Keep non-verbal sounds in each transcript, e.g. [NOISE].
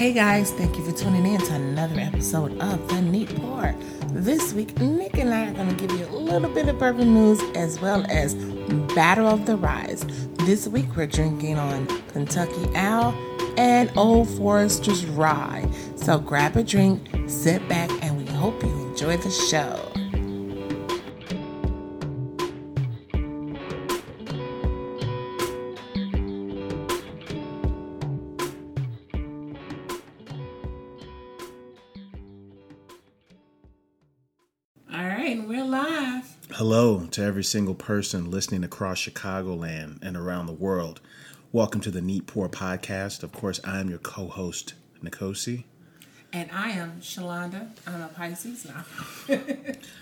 Hey guys, thank you for tuning in to another episode of The Neat Pour. This week, Nik and I are going to give you a little bit of bourbon news as well as Battle of the Ryes. This week, we're drinking on Kentucky Owl and Old Forester's Rye. So grab a drink, sit back, and we hope you enjoy the show. All right, and we're live. Hello to every single person listening across Chicagoland and around the world. Welcome to the Neat Pour podcast. Of course, I'm your co-host, Nikosi. And I am Chalonda. I'm a Pisces now. [LAUGHS]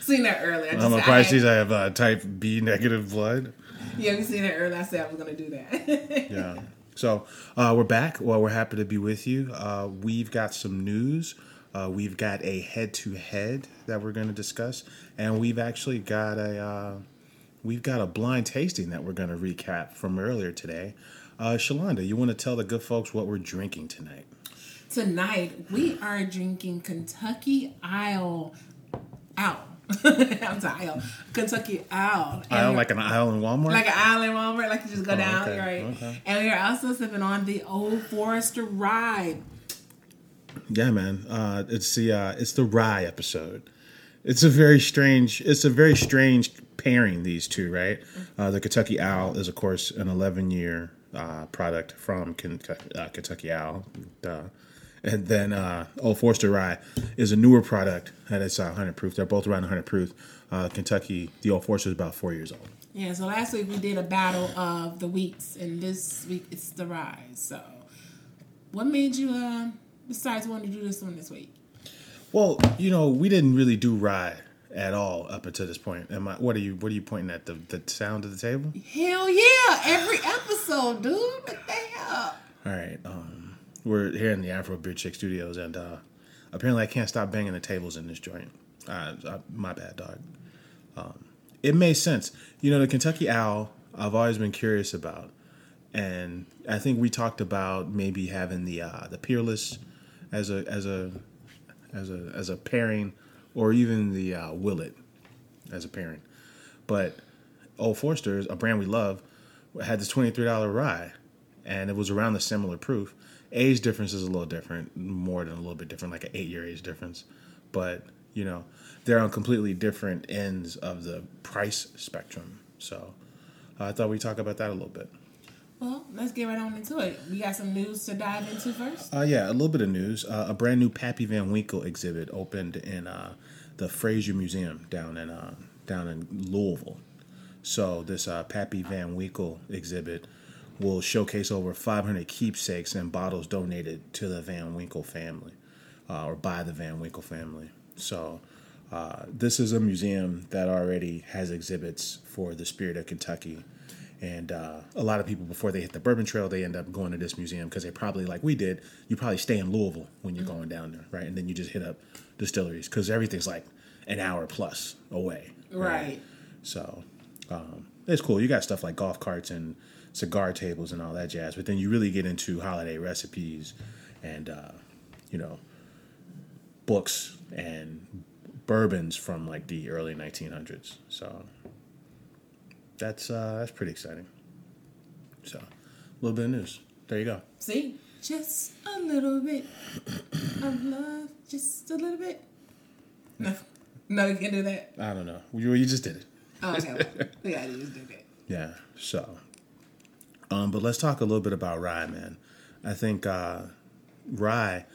seen that earlier. I I'm a I Pisces. had- I have uh, type B negative blood. yeah, we seen that earlier. I said I was going to do that. [LAUGHS] Yeah. So uh, we're back. Well, we're happy to be with you. Uh, we've got some news. Uh, we've got a head-to-head that we're going to discuss, and we've actually got a uh, we've got a blind tasting that we're going to recap from earlier today. Uh, Chalonda, you want to tell the good folks what we're drinking tonight? Tonight, we are drinking Kentucky Isle. Owl. I'm sorry, Owl. Kentucky Owl. And Aisle like an aisle in Walmart. like an aisle in Walmart, like you just go down, okay, right? okay. And we are also sipping on the Old Forester Rye. Yeah, man. Uh, it's the uh, it's the rye episode. It's a very strange. It's a very strange pairing these two, right? Uh, the Kentucky Owl is, of course, an 11 year uh, product from Kentucky, uh, Kentucky Owl, Duh. and then uh, Old Forester Rye is a newer product that is uh, 100 proof. They're both around 100 proof. Uh, Kentucky, the Old Forester is about four years old. Yeah, so last week we did a battle of the weeks, and this week it's the Ryes. So, what made you uh, decide to want to do this one this week? Well, you know, we didn't really do rye at all up until this point. Am I? What are you? What are you pointing at? The the sound of the table? Hell yeah! Every episode, dude. What the hell? All right. Um, we're here in the Afro Beer Chick Studios, and uh, apparently I can't stop banging the tables in this joint. Uh, uh, my bad, dog. Um, it made sense. You know, the Kentucky Owl. I've always been curious about, and I think we talked about maybe having the uh, the Peerless as a as a as a as a pairing, or even the uh, Willet as a pairing. But Old Forster's, a brand we love, had this twenty three dollar rye, and it was around the similar proof. Age difference is a little different, more than a little bit different, like an eight year age difference. But you know, they're on completely different ends of the price spectrum. So uh, I thought we'd talk about that a little bit. Well, let's get right on into it. We got some news to dive into first. Uh, yeah, a little bit of news. Uh, a brand new Pappy Van Winkle exhibit opened in uh, the Frazier Museum down in uh, down in Louisville. So this uh, Pappy Van Winkle exhibit will showcase over 500 keepsakes and bottles donated to the Van Winkle family, uh, or by the Van Winkle family. So uh, this is a museum that already has exhibits for the spirit of Kentucky. And uh, a lot of people, before they hit the Bourbon Trail, they end up going to this museum because they probably, like we did, you probably stay in Louisville when you're going down there, right? And then you just hit up distilleries because everything's like an hour plus away. Right. So um, it's cool. You got stuff like golf carts and cigar tables and all that jazz, but then you really get into holiday recipes and, uh, you know, books and bourbons from like the early 1900s. So that's uh, that's pretty exciting. So a little bit of news. There you go. See, just a little bit [COUGHS] of love, just a little bit. No, no, you can do that. I don't know. You, you just did it. Oh, okay. we gotta just do that. [LAUGHS] Yeah. So, um, but let's talk a little bit about rye, man. I think uh, rye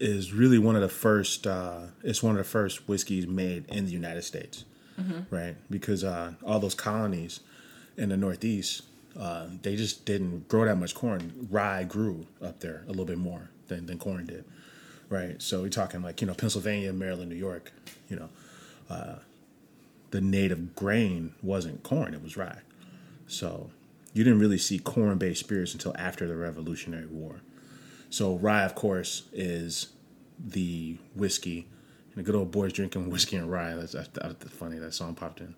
is really one of the first. Uh, it's one of the first whiskeys made in the United States, right? Because uh, all those colonies in the Northeast, uh, they just didn't grow that much corn. Rye grew up there a little bit more than, than corn did, right? So we're talking like you know Pennsylvania, Maryland, New York, you know the native grain wasn't corn, it was rye. So you didn't really see corn based spirits until after the Revolutionary War. So rye, of course, is the whiskey. The good old boys drinking whiskey and rye. That's, that's, that's funny. That song popped in.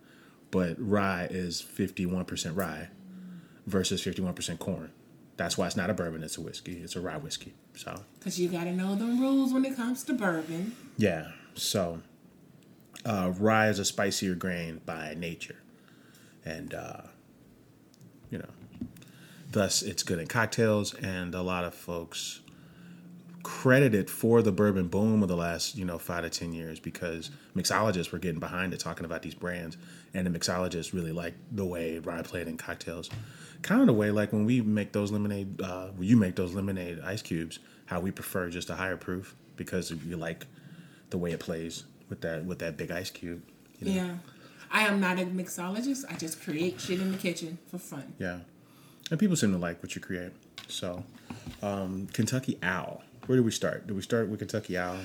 But rye is 51% rye versus 51% corn. That's why it's not a bourbon; it's a whiskey. It's a rye whiskey. So Because you got to know the rules when it comes to bourbon. yeah, so uh, rye is a spicier grain by nature, and uh, you know, thus it's good in cocktails. And a lot of folks credit it for the bourbon boom of the last you know five to ten years because mixologists were getting behind it, talking about these brands, and the mixologists really like the way rye played in cocktails, kind of the way like when we make those lemonade, uh, you make those lemonade ice cubes, how we prefer just a higher proof because you like the way it plays with that with that big ice cube. You know? Yeah. I am not a mixologist. I just create shit in the kitchen for fun. Yeah. And people seem to like what you create. So, um, Kentucky Owl. Where do we start? Do we start with Kentucky Owl?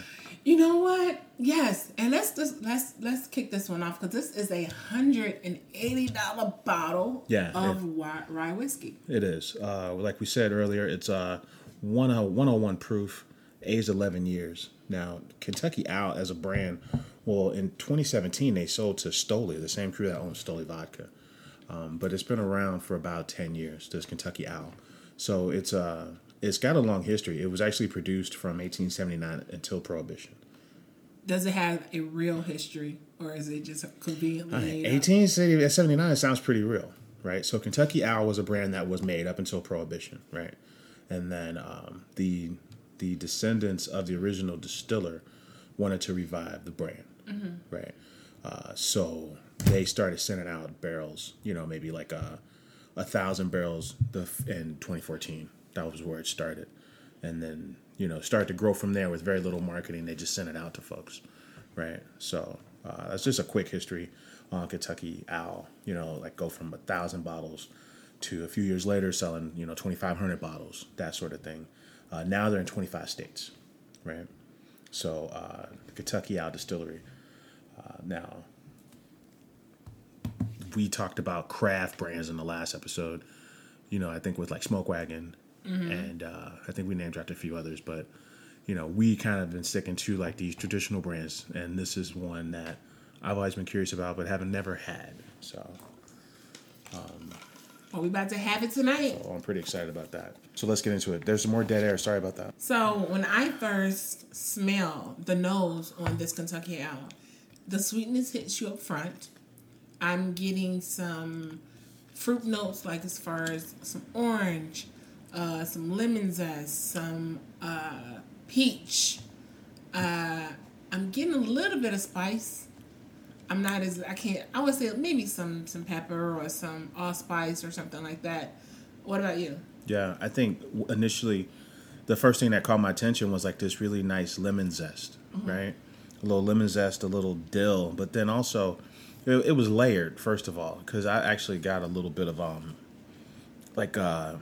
You know what? Yes, and let's just let's let's kick this one off because this is a hundred and eighty dollar bottle Yeah, of rye, rye whiskey. It is. Uh, like we said earlier, it's uh, 101 proof, aged 11 years. Now, Kentucky Owl as a brand, well, in 2017, they sold to Stoli, the same crew that owns Stoli Vodka. Um, but it's been around for about 10 years, this Kentucky Owl. So it's uh, it's got a long history. It was actually produced from 1879 until Prohibition. Does it have a real history, or is it just conveniently made 1879 sounds pretty real, right? So Kentucky Owl was a brand that was made up until Prohibition, right? And then um, the the descendants of the original distiller wanted to revive the brand, right? Uh, so they started sending out barrels, you know, maybe like a a thousand barrels the in 2014. That was where it started, and then you know started to grow from there with very little marketing. They just sent it out to folks, right? So uh, that's just a quick history on Kentucky Owl. You know, like go from a thousand bottles to a few years later selling you know 2,500 bottles, that sort of thing. Uh, now they're in 25 states, right? So uh, the Kentucky Owl Distillery. Uh, now we talked about craft brands in the last episode. You know, I think with like Smoke Wagon, and uh, I think we named dropped a few others, but you know, we kind of been sticking to like these traditional brands, and this is one that I've always been curious about, but haven't never had. So Well, we about to have it tonight. oh, I'm pretty excited about that. So let's get into it. There's some more dead air. Sorry about that. So when I first smell the nose on this Kentucky Owl, the sweetness hits you up front. I'm getting some fruit notes, like as far as some orange, uh, some lemon zest, some uh, peach. Uh, I'm getting a little bit of spice. I'm not as I can't. I would say maybe some some pepper or some allspice or something like that. What about you? Yeah, I think initially the first thing that caught my attention was like this really nice lemon zest, right? A little lemon zest, a little dill, but then also it, it was layered first of all because I actually got a little bit of um like uh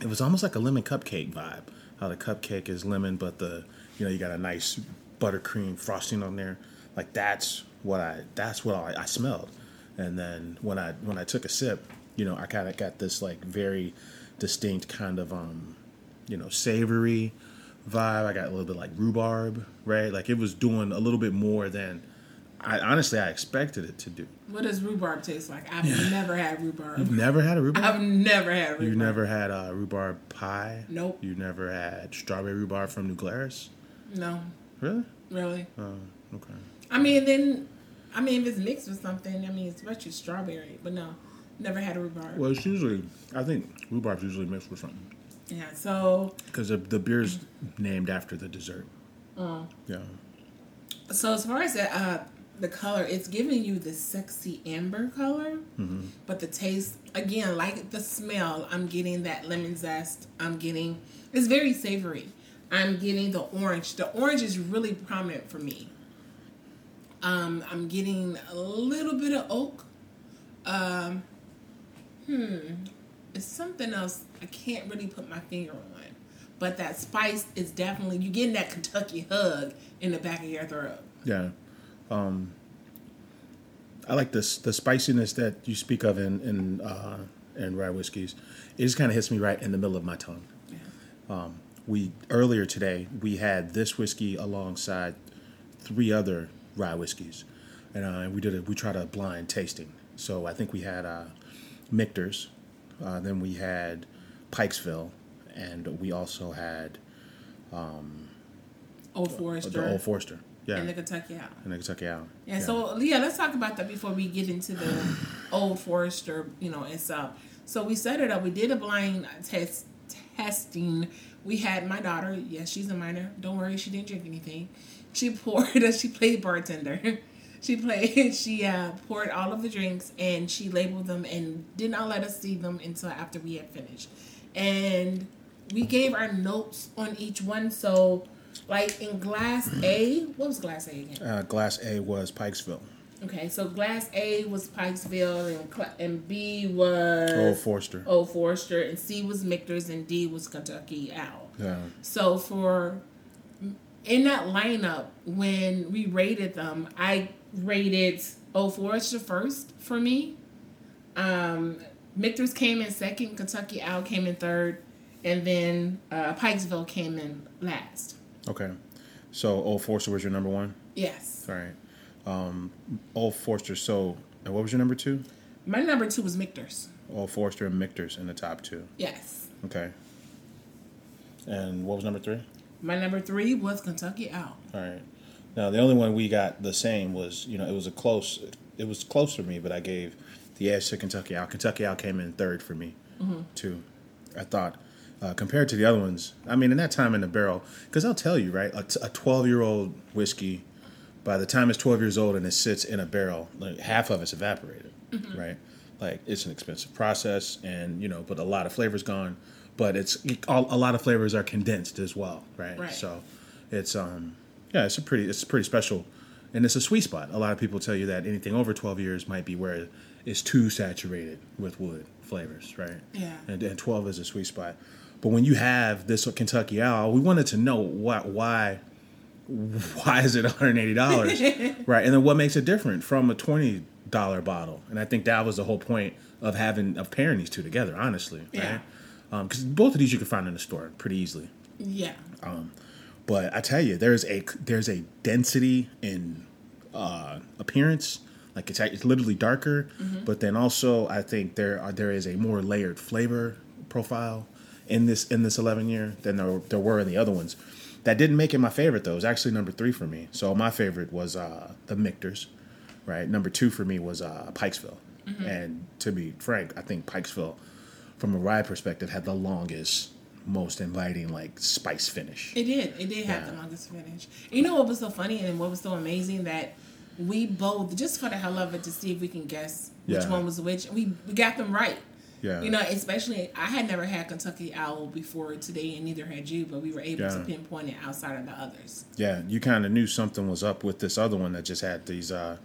it was almost like a lemon cupcake vibe. How the cupcake is lemon, but the you know you got a nice buttercream frosting on there. Like that's what I that's what I, I smelled. And then when I when I took a sip, you know, I kind of got this like very distinct kind of um you know savory vibe. I got a little bit like rhubarb, right? Like it was doing a little bit more than I honestly I expected it to do. What does rhubarb taste like? I've never had rhubarb. You've never had a rhubarb. I've never had rhubarb. You never had uh, rhubarb pie? Nope. You never had strawberry rhubarb from New Glarus? No, Really? really. Oh, okay. I mean, then, I mean, if it's mixed with something, I mean, especially strawberry. But no, never had a rhubarb. Well, it's usually, I think rhubarb's usually mixed with something. Yeah. So, Because the, the beer's named after the dessert. Oh. Yeah. so as far as the uh, the color, it's giving you the sexy amber color, but the taste, again, like the smell, I'm getting that lemon zest. I'm getting it's very savory. I'm getting the orange. The orange is really prominent for me. Um, I'm getting a little bit of oak. Um, hmm, it's something else I can't really put my finger on, but that spice is definitely you getting that Kentucky hug in the back of your throat. Yeah. Um, I like this the spiciness that you speak of in in uh, in rye whiskeys. It just kind of hits me right in the middle of my tongue. Um, we earlier today we had this whiskey alongside three other rye whiskeys, and uh, we did a, we tried a blind tasting. So I think we had uh, Michter's, uh, then we had Pikesville, and we also had Old Forester the Old Forester. Yeah, and the Kentucky Owl. and the Kentucky Owl. Yeah, so yeah, let's talk about that before we get into the Old Forester, you know, and stuff. So we set it up. We did a blind test testing. We had my daughter. Yes, she's a minor. Don't worry, she didn't drink anything. She [LAUGHS] poured. She played bartender. She played. [LAUGHS] She uh, poured all of the drinks and she labeled them and did not let us see them until after we had finished. And we gave our notes on each one. So, like in glass A, what was glass A again? Uh, Glass A was Pikesville. Okay, so glass A was Pikesville, and cl- and B was Old Forester. Old Forester, and C was Michter's, and D was Kentucky Owl. Yeah. So for in that lineup, when we rated them, I rated Old Forester first for me. Um, Michter's came in second, Kentucky Owl came in third, and then uh, Pikesville came in last. Okay. So Old Forster was your number one. Yes, All right. Um, Old Forster. So, and what was your number two? my number two was Michter's. Old Forster and Michter's in the top two. Yes. Okay. And what was number three? My number three was Kentucky Owl. All right. Now the only one we got the same was you know it was a close it was close for me, but I gave the edge to Kentucky Owl. Kentucky Owl came in third for me too. I thought uh, compared to the other ones, I mean in that time in the barrel, because I'll tell you right, a twelve year old whiskey, by the time it's twelve years old and it sits in a barrel, like half of it's evaporated, right? Like it's an expensive process, and you know, but a lot of flavors gone. But it's a lot of flavors are condensed as well, right? Right. So it's um yeah it's a pretty it's pretty special and it's a sweet spot a lot of people tell you that anything over 12 years might be where it's too saturated with wood flavors right Yeah. and, and 12 is a sweet spot but when you have this kentucky owl we wanted to know why why why is it $180 [LAUGHS] right and then what makes it different from a $20 bottle and i think that was the whole point of having of pairing these two together honestly Yeah. Um, right because both of these you can find in the store pretty easily Yeah. Um, but I tell you, there's a there's a density in uh, appearance. Like it's it's literally darker, mm-hmm. but then also I think there are there is a more layered flavor profile in this in this 11 year than there, there were in the other ones. That didn't make it my favorite though. It was actually number three for me. So my favorite was uh, the Michter's, right? Number two for me was uh, Pikesville, and to be frank, I think Pikesville, from a ride perspective, had the longest, most inviting like spice finish. It did. It did have Yeah. the longest finish. You know what was so funny and what was so amazing that we both, just for the hell of it, to see if we can guess which Yeah. one was which, we, we got them right. Yeah. You know, especially I had never had Kentucky Owl before today, and neither had you, but we were able to pinpoint it outside of the others. Yeah, you kind of knew something was up with this other one that just had these. Uh,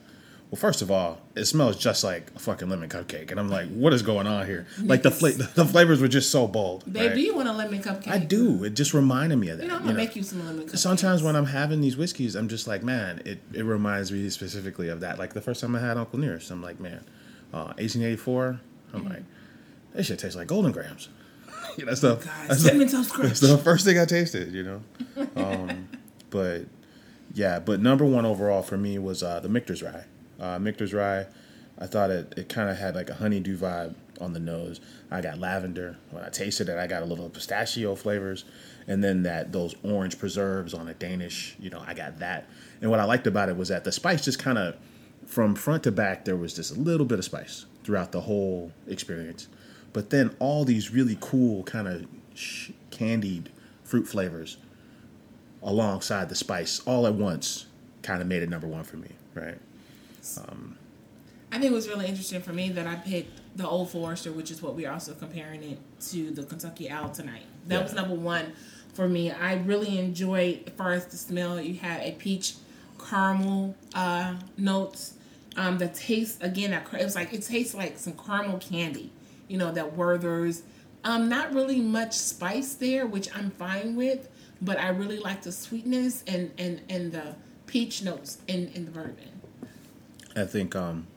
well, first of all, it smells just like a fucking lemon cupcake, and I'm like, what is going on here? Like the fla- the flavors were just so bold. Babe, right? do you want a lemon cupcake? I do. It just reminded me of that. You know, I'm gonna make you some lemon cupcakes. Sometimes when I'm having these whiskeys, I'm just like, man, it, it reminds me specifically of that. Like the first time I had Uncle Nearest, I'm like, man, uh, 1884. I'm Mm-hmm. like, this shit tastes like Golden Grahams. you [LAUGHS] know, that's the, God, that's the- toast that's the first thing I tasted, you know. [LAUGHS] Um, but yeah, but number one overall for me was uh, the Michter's Rye. Uh, Michter's Rye, I thought it, it kind of had like a honeydew vibe on the nose. I got lavender. When I tasted it, I got a little pistachio flavors, and then that those orange preserves on a Danish. You know, I got that. And what I liked about it was that the spice just kind of from front to back there was just a little bit of spice throughout the whole experience but then all these really cool kind of sh- candied fruit flavors alongside the spice all at once kind of made it number one for me right I think it was really interesting for me that I picked the Old Forester, which is what we're also comparing it to the Kentucky Owl tonight. That Yeah. was number one for me. I really enjoyed, as the smell, you have a peach caramel uh, notes. Um, the taste again, it was like it tastes like some caramel candy, you know, that Werther's. Um, not really much spice there, which I'm fine with, but I really like the sweetness and and and the peach notes in in the bourbon. i think um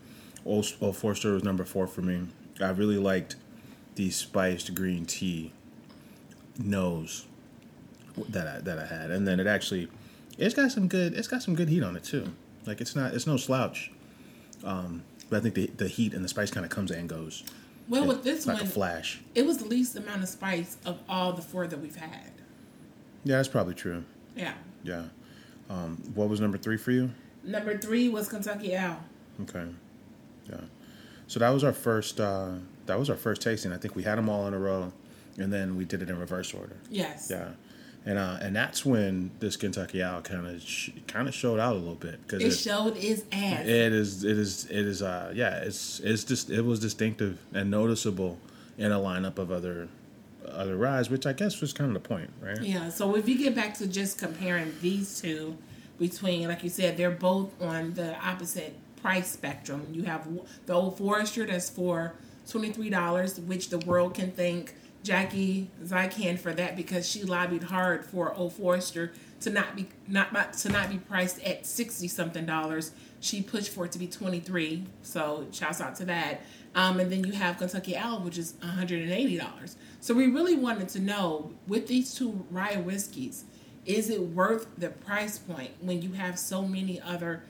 old, old forester was number four for me. I really liked the spiced green tea nose that I, that I had. And then it actually it's got some good it's got some good heat on it too. Like it's not it's no slouch. Um but i think the, the heat and the spice kind of comes and goes Well, with this like one, a flash. it was the least amount of spice of all the four that we've had. Yeah, that's probably true. Yeah. Yeah. Um, what was number three for you? Number three was Kentucky Owl. Okay. Yeah. So that was our first. Uh, that was our first tasting. I think we had them all in a row, and then we did it in reverse order. Yes. Yeah. And uh, and that's when this Kentucky Owl kind of sh- kind of showed out a little bit because It showed its ass. it is it is it is uh yeah it's it's just it was distinctive and noticeable in a lineup of other other rides, which I guess was kind of the point, right? Yeah, so if you get back to just comparing these two between, like you said, they're both on the opposite price spectrum. You have the old Forester that's for $23, which the world can thank Jackie Zykan for that because she lobbied hard for old Forester to not be not to not be priced at 60 something dollars. She pushed for it to be 23. So shouts out to that. Um, and then you have Kentucky Owl, which is $180. So we really wanted to know with these two rye whiskeys, is it worth the price point when you have so many other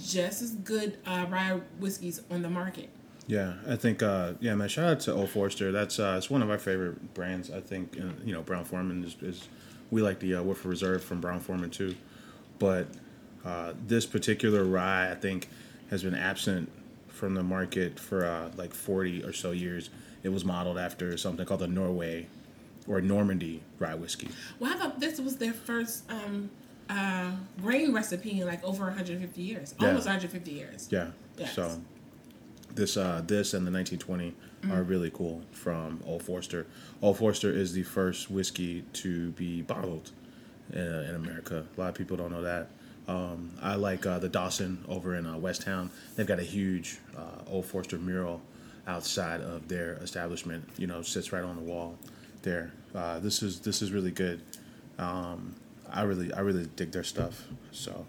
just as good uh, rye whiskeys on the market? Yeah, I think uh, yeah, man. Shout out to Old Forester. That's uh, it's one of our favorite brands. I think uh, you know Brown-Forman is, is we like the uh, Woodford Reserve from Brown-Forman too, but uh, this particular rye I think has been absent from the market for uh, like forty or so years. It was modeled after something called the Norway or Normandy rye whiskey. Well, I thought this was their first um, uh, grain recipe in like over 150 years, Yeah. almost 150 years. Yeah. Yes. So this uh this and the 1920 are really cool from Old Forster. Old Forster is the first whiskey to be bottled uh, in America. A lot of people don't know that. Um, I like uh, the Dawson over in uh, West Town. They've got a huge uh, Old Forster mural outside of their establishment. You know, sits right on the wall there. Uh, this is this is really good. Um, I really I really dig their stuff. So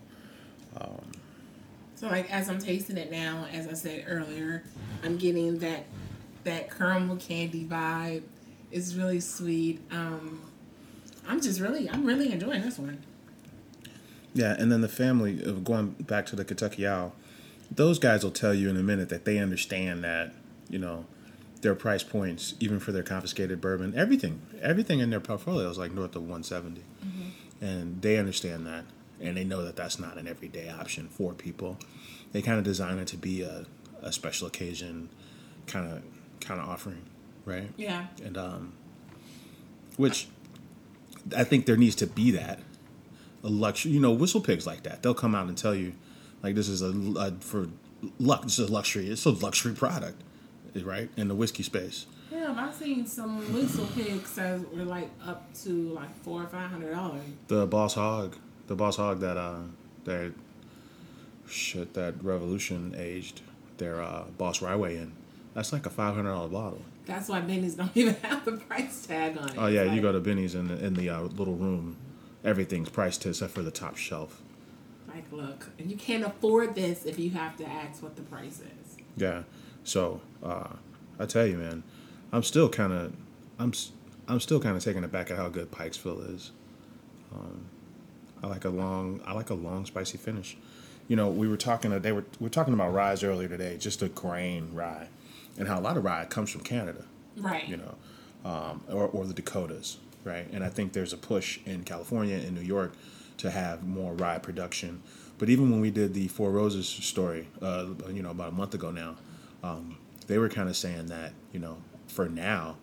So like as I'm tasting it now, as I said earlier, I'm getting that that caramel candy vibe. It's really sweet. Um, I'm just really I'm really enjoying this one. Yeah, and then the family of going back to the Kentucky Owl, those guys will tell you in a minute that they understand that, you know, their price points, even for their confiscated bourbon, everything, everything in their portfolio is like north of 170, and they understand that, and they know that that's not an everyday option for people. They kind of design it to be a, a special occasion, kind of kind of offering, right? Yeah. and um, which I think there needs to be that a luxury. You know, WhistlePigs like that. They'll come out and tell you, like this is a, a for luck. This is a luxury. It's a luxury product, right? In the whiskey space. Yeah, I've seen some WhistlePigs that were like up to like four or five hundred dollars. The Boss Hog, the Boss Hog that uh that shit that Revolution aged their uh, Boss Ryway in. That's like a five hundred dollar bottle. That's why Binny's [LAUGHS] don't even have the price tag on it. Oh yeah, It's you go to Binny's in the in the uh, little room. Everything's priced to except for the top shelf. Like, look, and you can't afford this if you have to ask what the price is. Yeah. So uh, I tell you, man, I'm still kind of, I'm, s- I'm still kind of taken aback at how good Pikesville is. Um, I like a long, I like a long spicy finish. You know, we were talking, they were, we were talking about rye earlier today, just a grain rye, and how a lot of rye comes from Canada Right. you know, um, or, or the Dakotas, right? And I think there's a push in California and New York to have more rye production. But even when we did the Four Roses story, uh, you know, about a month ago now, um, they were kind of saying that, you know, for now,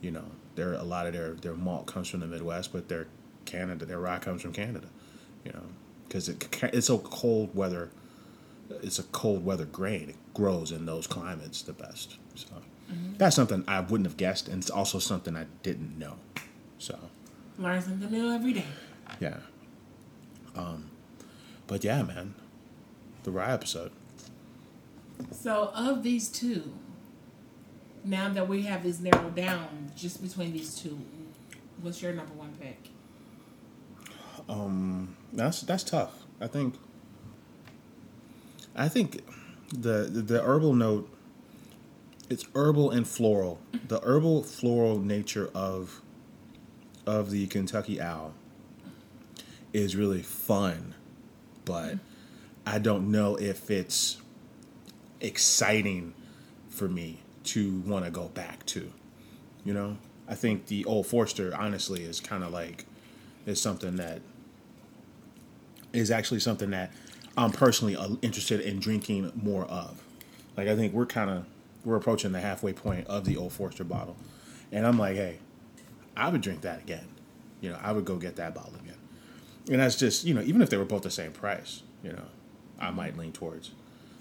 you know, there a lot of their their malt comes from the Midwest, but their Canada, their rye comes from Canada, you know, because it, it's a cold weather, it's a cold weather grain. It grows in those climates the best. So that's something I wouldn't have guessed, and it's also something I didn't know. So Learn something new every day. yeah. Um, but yeah, man, the rye episode. So, of these two, now that we have this narrowed down just between these two, what's your number one pick? Um, that's that's tough. I think. I think the the, the herbal note. It's herbal and floral. The herbal floral nature of of the Kentucky Owl is really fun, but I don't know if it's exciting for me to want to go back to. You know, I think the old Forster honestly is kind of like is something that is actually something that I'm personally uh, interested in drinking more of. Like I think we're kind of we're approaching the halfway point of the old Forster bottle, and I'm like, hey, I would drink that again. You know, I would go get that bottle again. And that's just you know, even if they were both the same price, you know, I might lean towards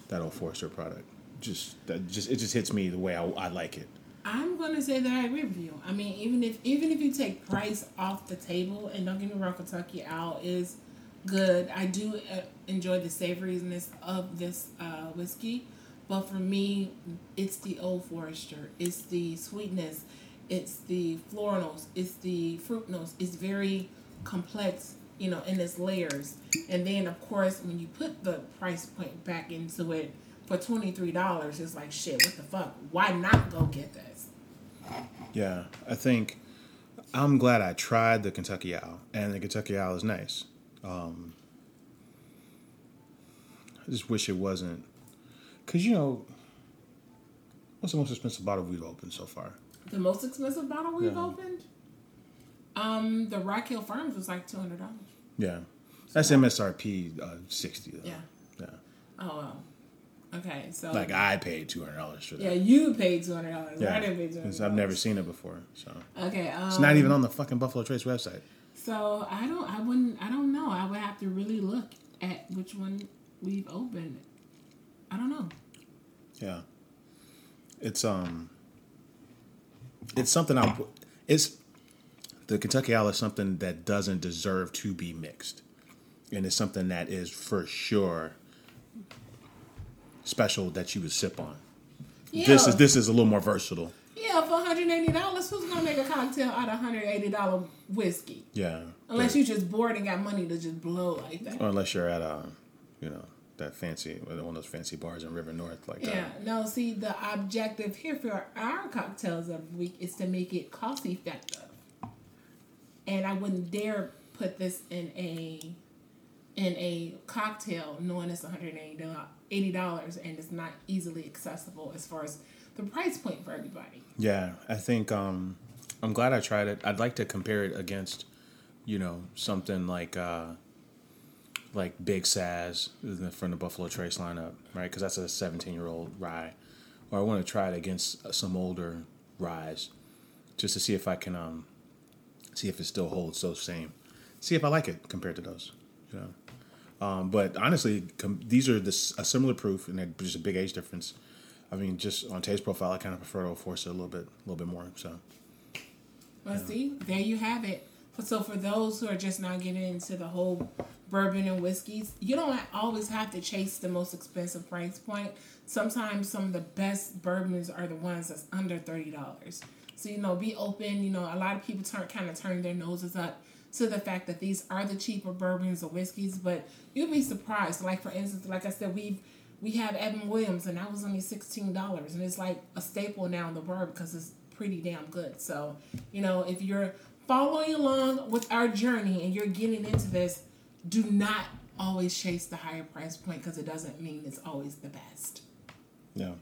that old Forster product. Just that just it just hits me the way I, I like it. I'm gonna say that I agree with you. I mean, even if even if you take price off the table, and don't get me wrong, Kentucky Owl is good. I do uh, enjoy the savoriness of this uh, whiskey, but for me, it's the Old Forester. It's the sweetness. It's the floral notes. It's the fruit notes. It's very complex, you know, in its layers. And then, of course, when you put the price point back into it for twenty three dollars, it's like shit. What the fuck? Why not go get this? Yeah, I think I'm glad I tried the Kentucky Owl, and the Kentucky Owl is nice. Um, I just wish it wasn't, cause you know, what's the most expensive bottle we've opened so far? The most expensive bottle we've Yeah. opened? Um, the Rock Hill Farms was like two hundred dollars. Yeah, that's MSRP uh, sixty though. Yeah. yeah. Oh wow. Okay, so Like I paid two hundred dollars for that. yeah, you paid two hundred dollars. Yeah, I didn't pay two hundred. I've never seen it before, so Okay, um, it's not even on the fucking Buffalo Trace website. So I don't. I wouldn't. I don't know. I would have to really look at which one we've opened. I don't know. Yeah. It's um it's something I'm it's the Kentucky Owl is something that doesn't deserve to be mixed. And it's something that is for sure special that you would sip on. Yeah. This is this is a little more versatile. Yeah, for one hundred eighty dollars, who's gonna make a cocktail out of hundred eighty dollar whiskey? Yeah. Unless you just bored and got money to just blow like that. or unless you're at a you know, that fancy one of those fancy bars in River North like Yeah, that. no, see, the objective here for our cocktails of the week is to make it cost effective. And I wouldn't dare put this in a in a cocktail knowing it's $180 and it's not easily accessible as far as the price point for everybody. Yeah, I think um, I'm glad I tried it. I'd like to compare it against, you know, something like uh, like Big Saz from the Buffalo Trace lineup, right? Because that's a 17 year old rye. Or I want to try it against some older ryes, just to see if I can um, see if it still holds those same, see if I like it compared to those, you know. Um, but honestly, com- these are this a similar proof, and there's just a big age difference. I mean, just on taste profile, I kind of prefer to force it a little bit, a little bit more. So Well, see, there you have it. So for those who are just now getting into the whole bourbon and whiskeys, you don't always have to chase the most expensive price point. Sometimes some of the best bourbons are the ones that's under thirty dollars. So you know, be open. You know, a lot of people turn kind of turn their noses up to the fact that these are the cheaper bourbons or whiskeys, but you'll be surprised. Like for instance, like I said, we've we have Evan Williams, and that was only sixteen dollars, and it's like a staple now in the bourbon because it's pretty damn good. So, you know, if you're following along with our journey and you're getting into this, do not always chase the higher price point because it doesn't mean it's always the best. yeah,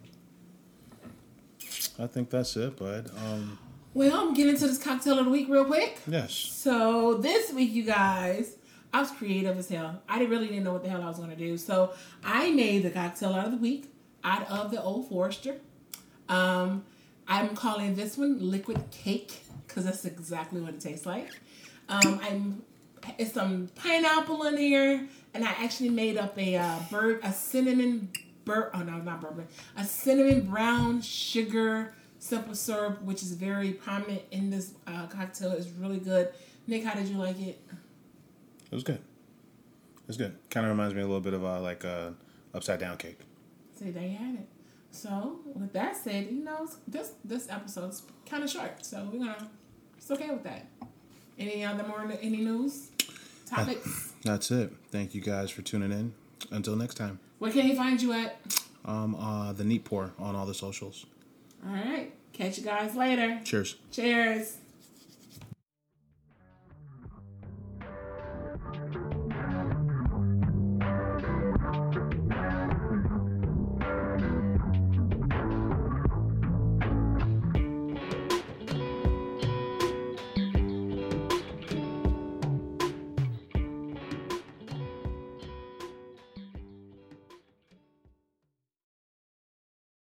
I think that's it, bud. Um, Well, I'm getting into this cocktail of the week real quick. yes, So this week, you guys, I was creative as hell. I really didn't know what the hell I was gonna do. So I made the cocktail out of the week out of the Old Forester. Um, I'm calling this one liquid cake because that's exactly what it tastes like. Um, I'm it's some pineapple in here, and I actually made up a uh, bird a cinnamon bur oh no not bourbon a cinnamon brown sugar simple syrup, which is very prominent in this uh, cocktail. It's really good. Nik, how did you like it? It was good. It was good. Kind of reminds me a little bit of uh, like a upside down cake. See, there you had it. So, with that said, you know, this this episode's kind of short, so we're gonna it's okay with that. Any other more any news topics? That's it. Thank you guys for tuning in. Until next time, Where can he find you at? um, uh, the Neat Pour on all the socials. All right, catch you guys later. Cheers. Cheers.